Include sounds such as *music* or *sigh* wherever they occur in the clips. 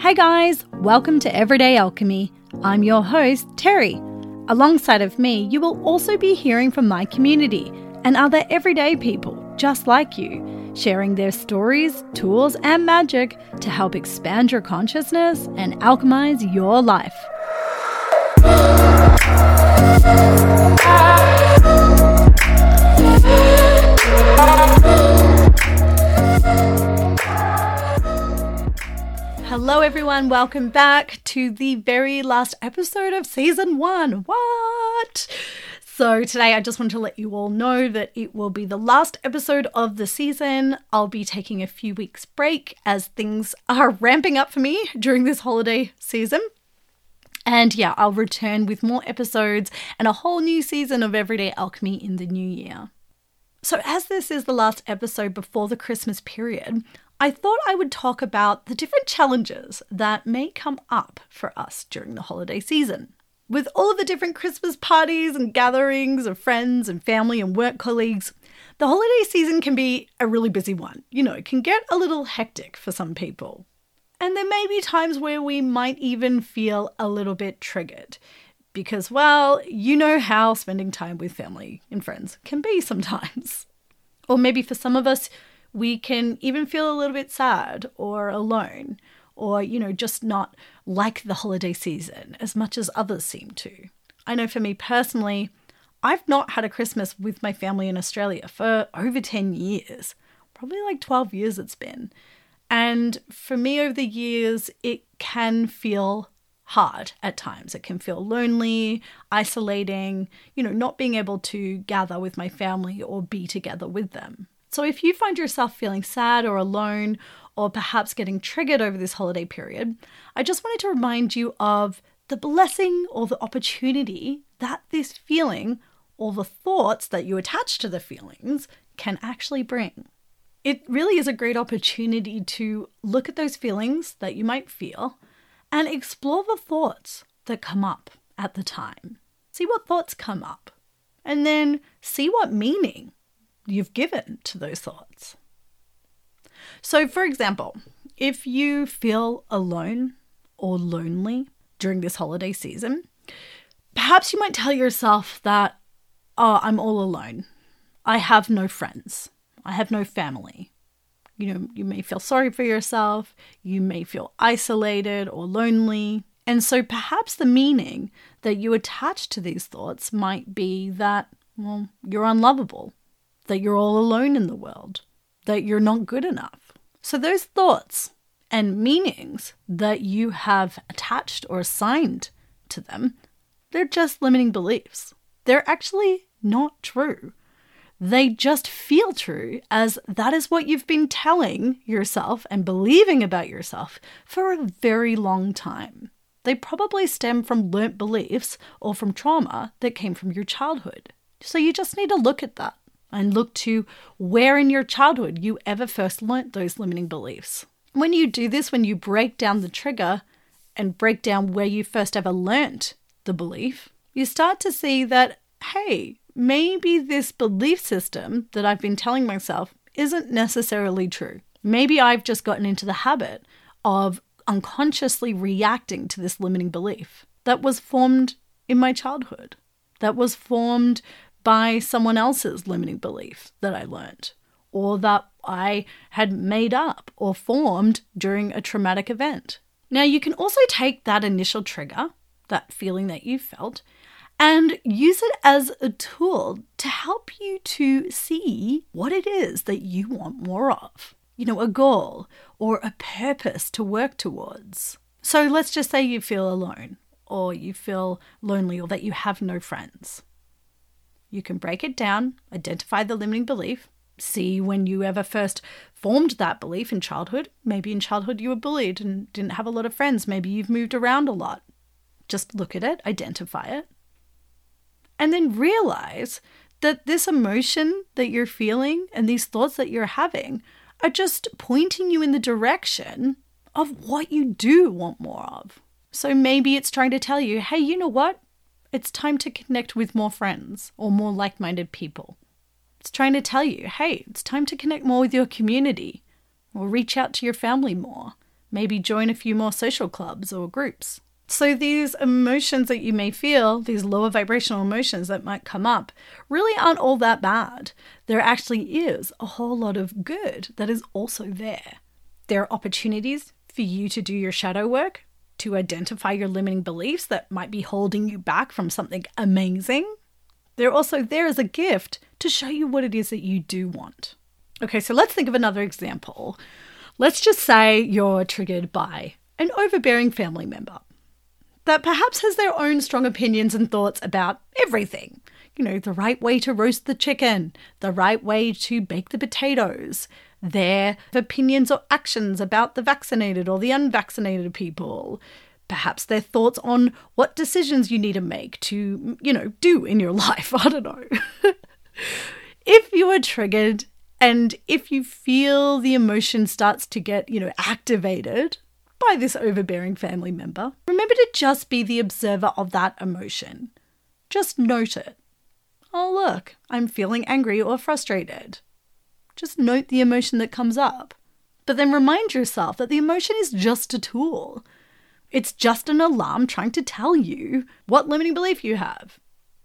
Hey guys, welcome to Everyday Alchemy. I'm your host, Terry. Alongside of me, you will also be hearing from my community and other everyday people just like you, sharing their stories, tools, and magic to help expand your consciousness and alchemize your life. Hello, everyone. Welcome back to the very last episode of season one. What? So, today I just want to let you all know that it will be the last episode of the season. I'll be taking a few weeks' break as things are ramping up for me during this holiday season. And yeah, I'll return with more episodes and a whole new season of Everyday Alchemy in the new year. So, as this is the last episode before the Christmas period, I thought I would talk about the different challenges that may come up for us during the holiday season. With all of the different Christmas parties and gatherings of friends and family and work colleagues, the holiday season can be a really busy one. You know, it can get a little hectic for some people. And there may be times where we might even feel a little bit triggered because, well, you know how spending time with family and friends can be sometimes. *laughs* Or maybe for some of us, we can even feel a little bit sad or alone or, you know, just not like the holiday season as much as others seem to. I know for me personally, I've not had a Christmas with my family in Australia for over 10 years, probably like 12 years it's been. And for me, over the years, it can feel hard at times. It can feel lonely, isolating, you know, not being able to gather with my family or be together with them. So if you find yourself feeling sad or alone, or perhaps getting triggered over this holiday period, I just wanted to remind you of the blessing or the opportunity that this feeling or the thoughts that you attach to the feelings can actually bring. It really is a great opportunity to look at those feelings that you might feel and explore the thoughts that come up at the time. See what thoughts come up, and then see what meaning you've given to those thoughts. So, for example, if you feel alone or lonely during this holiday season, perhaps you might tell yourself that, oh, I'm all alone. I have no friends. I have no family. You know, you may feel sorry for yourself. You may feel isolated or lonely. And so perhaps the meaning that you attach to these thoughts might be that, well, you're unlovable that you're all alone in the world, that you're not good enough. So, those thoughts and meanings that you have attached or assigned to them, they're just limiting beliefs. They're actually not true. They just feel true as that is what you've been telling yourself and believing about yourself for a very long time. They probably stem from learnt beliefs or from trauma that came from your childhood. So you just need to look at that and look to where in your childhood you ever first learnt those limiting beliefs. When you do this, when you break down the trigger and break down where you first ever learnt the belief, you start to see that, hey, maybe this belief system that I've been telling myself isn't necessarily true. Maybe I've just gotten into the habit of unconsciously reacting to this limiting belief that was formed in my childhood, that was formed by someone else's limiting belief that I learned or that I had made up or formed during a traumatic event. Now, you can also take that initial trigger, that feeling that you felt, and use it as a tool to help you to see what it is that you want more of. You know, a goal or a purpose to work towards. So let's just say you feel alone, or you feel lonely, or that you have no friends. You can break it down, identify the limiting belief, see when you ever first formed that belief in childhood. Maybe in childhood you were bullied and didn't have a lot of friends. Maybe you've moved around a lot. Just look at it, identify it, and then realize that this emotion that you're feeling and these thoughts that you're having are just pointing you in the direction of what you do want more of. So maybe it's trying to tell you, hey, you know what? It's time to connect with more friends or more like minded people. It's trying to tell you, hey, it's time to connect more with your community or reach out to your family more. Maybe join a few more social clubs or groups. So, these emotions that you may feel, these lower vibrational emotions that might come up, really aren't all that bad. There actually is a whole lot of good that is also there. There are opportunities for you to do your shadow work, to identify your limiting beliefs that might be holding you back from something amazing. They're also there as a gift to show you what it is that you do want. Okay, so let's think of another example. Let's just say you're triggered by an overbearing family member that perhaps has their own strong opinions and thoughts about everything. You know, the right way to roast the chicken, the right way to bake the potatoes, their opinions or actions about the vaccinated or the unvaccinated people, perhaps their thoughts on what decisions you need to make to, you know, do in your *laughs* life. I don't know. *laughs* if you are triggered and if you feel the emotion starts to get, you know, activated, by this overbearing family member, remember to just be the observer of that emotion. Just note it. Oh, look, I'm feeling angry or frustrated. Just note the emotion that comes up. But then remind yourself that the emotion is just a tool. It's just an alarm trying to tell you what limiting belief you have,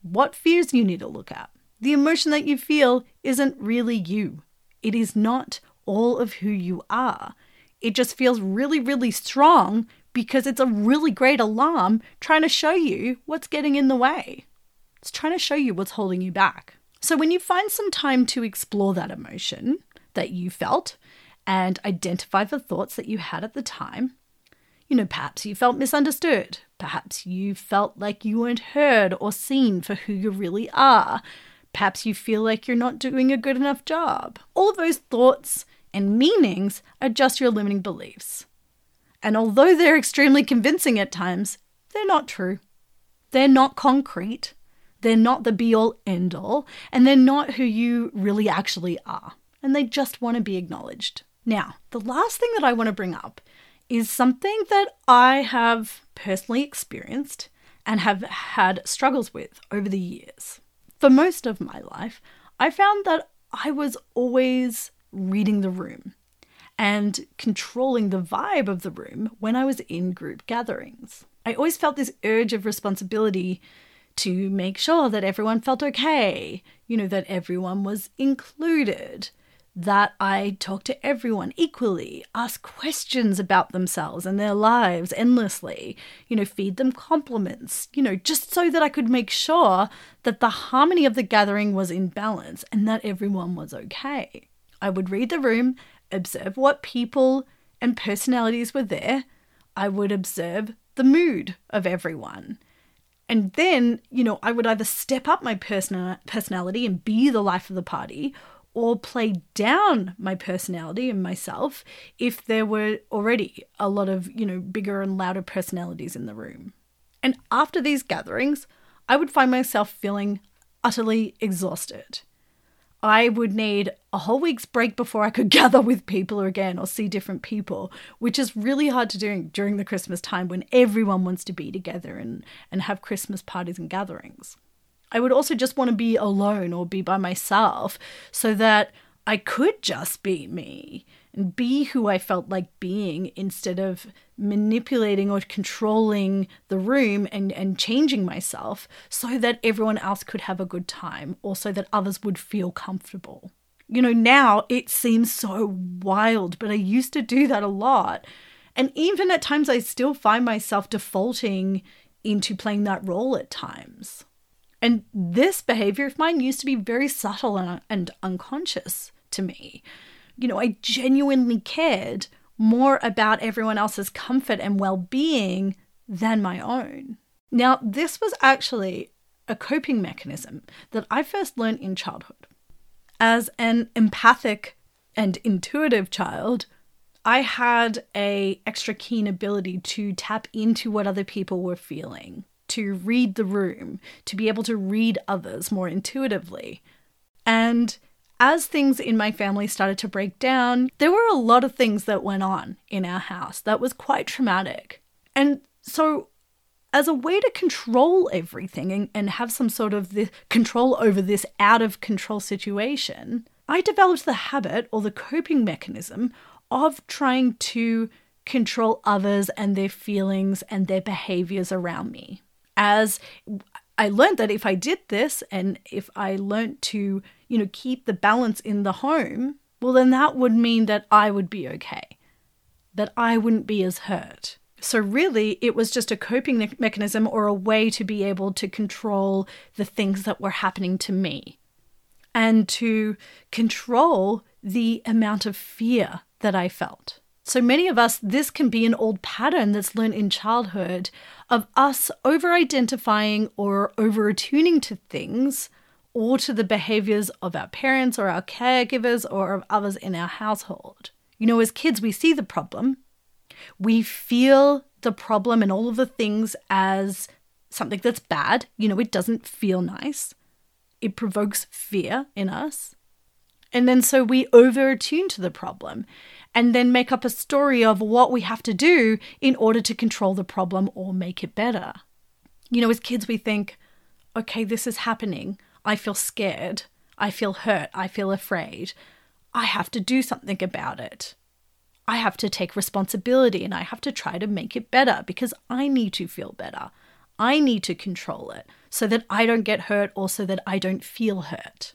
what fears you need to look at. The emotion that you feel isn't really you, it is not all of who you are. It just feels really, really strong because it's a really great alarm trying to show you what's getting in the way. It's trying to show you what's holding you back. So when you find some time to explore that emotion that you felt and identify the thoughts that you had at the time, you know, perhaps you felt misunderstood. Perhaps you felt like you weren't heard or seen for who you really are. Perhaps you feel like you're not doing a good enough job. All of those thoughts and meanings are just your limiting beliefs. And although they're extremely convincing at times, they're not true. They're not concrete. They're not the be all end all. And they're not who you really actually are. And they just want to be acknowledged. Now, the last thing that I want to bring up is something that I have personally experienced and have had struggles with over the years. For most of my life, I found that I was always reading the room and controlling the vibe of the room when I was in group gatherings. I always felt this urge of responsibility to make sure that everyone felt okay, you know, that everyone was included, that I talked to everyone equally, ask questions about themselves and their lives endlessly, you know, feed them compliments, you know, just so that I could make sure that the harmony of the gathering was in balance and that everyone was okay. I would read the room, observe what people and personalities were there. I would observe the mood of everyone. And then, you know, I would either step up my person- personality and be the life of the party or play down my personality and myself if there were already a lot of, you know, bigger and louder personalities in the room. And after these gatherings, I would find myself feeling utterly exhausted. I would need a whole week's break before I could *laughs* gather with people again or see different people, which is really hard to do during the Christmas time when everyone wants to be together and, and have Christmas parties and gatherings. I would also just want to be alone or be by myself so that I could just be me and be who I felt like being instead of manipulating or controlling the room and, and changing myself so that everyone else could have a good time or so that others would feel comfortable. You know, now it seems so wild, but I used to do that a lot. And even at times, I still find myself defaulting into playing that role at times. And this behavior of mine used to be very subtle and, and unconscious to me you know, I genuinely cared more about everyone else's comfort and well being than my own. Now, this was actually a coping mechanism that I first learned in childhood. As an empathic and intuitive child, I had a extra keen ability to tap into what other people were feeling, to read the room, to be able to read others more intuitively. And as things in my family started to break down, there were a lot of things that went on in our house that was quite traumatic. And so, as a way to control everything and, and have some sort of the control over this out of control situation, I developed the habit or the coping mechanism of trying to control others and their feelings and their behaviors around me. As I learned that if I did this and if I learned to, you know, keep the balance in the home, well, then that would mean that I would be okay, that I wouldn't be as hurt. So, really, it was just a coping mechanism or a way to be able to control the things that were happening to me and to control the amount of fear that I felt. So many of us, this can be an old pattern that's learned in childhood of us over identifying or over attuning to things or to the behaviors of our parents or our caregivers or of others in our household. You know, as kids, we see the problem, we feel the problem and all of the things as something that's bad. You know, it doesn't feel nice, it provokes fear in us. And then so we over attune to the problem and then make up a story of what we have to do in order to control the problem or make it better. You know, as kids, we think, okay, this is happening. I feel scared. I feel hurt. I feel afraid. I have to do something about it. I have to take responsibility and I have to try to make it better because I need to feel better. I need to control it so that I don't get hurt or so that I don't feel hurt.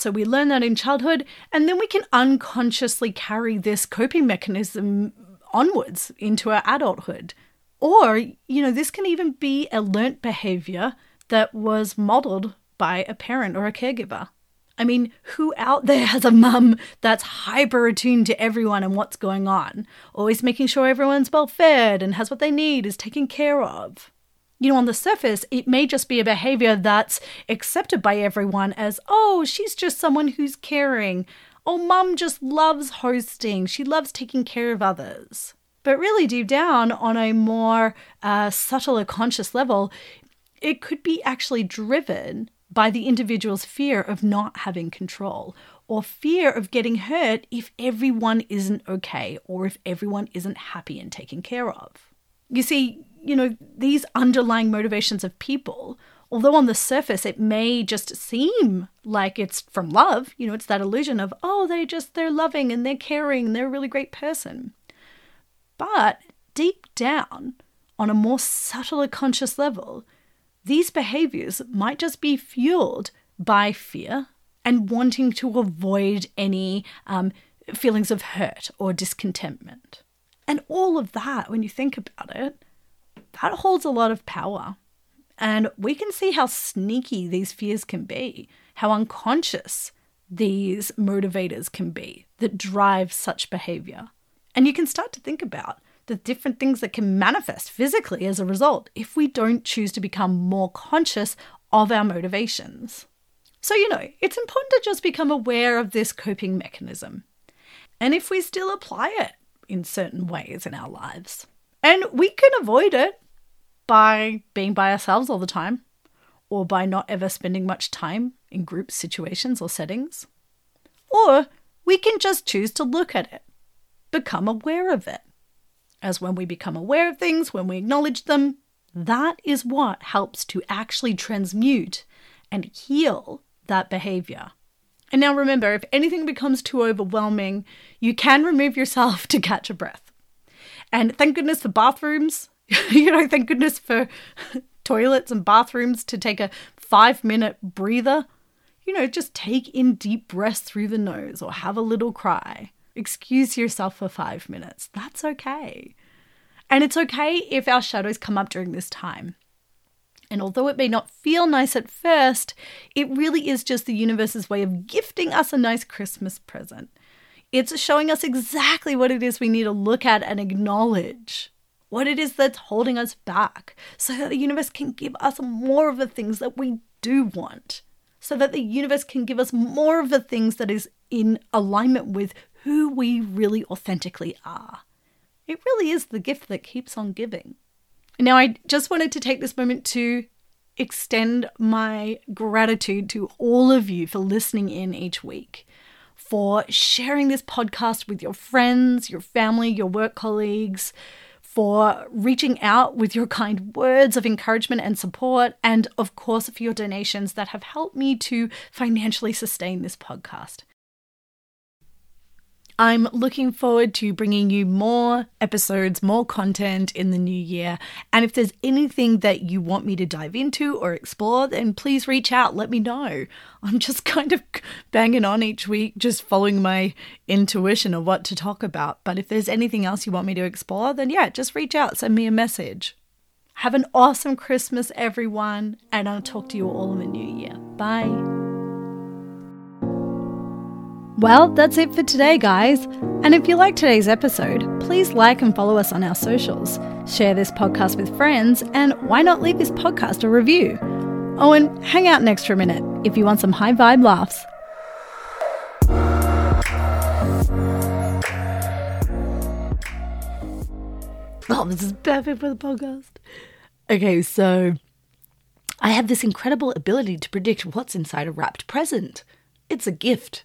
So we learn that in childhood, and then we can unconsciously carry this coping mechanism onwards into our adulthood. Or, you know, this can even be a learnt behavior that was modeled by a parent or a caregiver. I mean, who out there has a mum that's hyper attuned to everyone and what's going on, always making sure everyone's well fed and has what they need, is taken care of? You know, on the surface, it may just be a behavior that's accepted by everyone as, oh, she's just someone who's caring. Oh, mum just loves hosting. She loves taking care of others. But really, deep down, on a more uh, subtle or conscious level, it could be actually driven by the individual's fear of not having control or fear of getting hurt if everyone isn't okay or if everyone isn't happy and taken care of. You see, you know, these underlying motivations of people, although on the surface it may just seem like it's from love, you know, it's that illusion of, oh, they just, they're loving and they're caring and they're a really great person. But deep down, on a more subtle conscious level, these behaviors might just be fueled by fear and wanting to avoid any um, feelings of hurt or discontentment. And all of that, when you think about it, that holds a lot of power. And we can see how sneaky these fears can be, how unconscious these motivators can be that drive such behavior. And you can start to think about the different things that can manifest physically as a result if we don't choose to become more conscious of our motivations. So, you know, it's important to just become aware of this coping mechanism. And if we still apply it in certain ways in our lives, and we can avoid it by being by ourselves all the time or by not ever spending much time in group situations or settings. Or we can just choose to look at it, become aware of it. As when we become aware of things, when we acknowledge them, that is what helps to actually transmute and heal that behavior. And now remember, if anything becomes too overwhelming, you can remove yourself *laughs* to catch a breath. And thank goodness for bathrooms. *laughs* you know, thank goodness for *laughs* toilets and bathrooms to take a five minute breather. You know, just take in deep breaths through the nose or have a little cry. Excuse yourself for five minutes. That's okay. And it's okay if our shadows come up during this time. And although it may not feel nice at first, it really is just the universe's way of gifting us a nice Christmas present. It's showing us exactly what it is we need to look at and acknowledge. What it is that's holding us back, so that the universe can give us more of the things that we do want, so that the universe can give us more of the things that is in alignment with who we really authentically are. It really is the gift that keeps on giving. Now, I just wanted to take this moment to extend my gratitude to all of you for listening in each week for sharing this podcast with your friends, your family, your work colleagues, for reaching out with your kind words of encouragement and support, and of course, for your donations that have helped me to financially sustain this podcast. I'm looking forward to bringing you more episodes, more content in the new year. And if there's anything that you want me to dive into or explore, then please reach out, let me know. I'm just *laughs* kind of banging on each week, just following my intuition of what to talk about. But if there's anything else you want me to explore, then yeah, just reach out, send me a message. Have an awesome Christmas, everyone, and I'll talk to you all in the new year. Bye. Well, that's it for today, guys. And if you like today's episode, please like and follow us on our socials, share this podcast with friends, and why not leave this podcast a review? Oh, and hang out next for a minute if you want some high vibe laughs. Oh, this is perfect for the podcast. Okay, so I have this incredible ability to predict what's inside a wrapped present. It's a gift.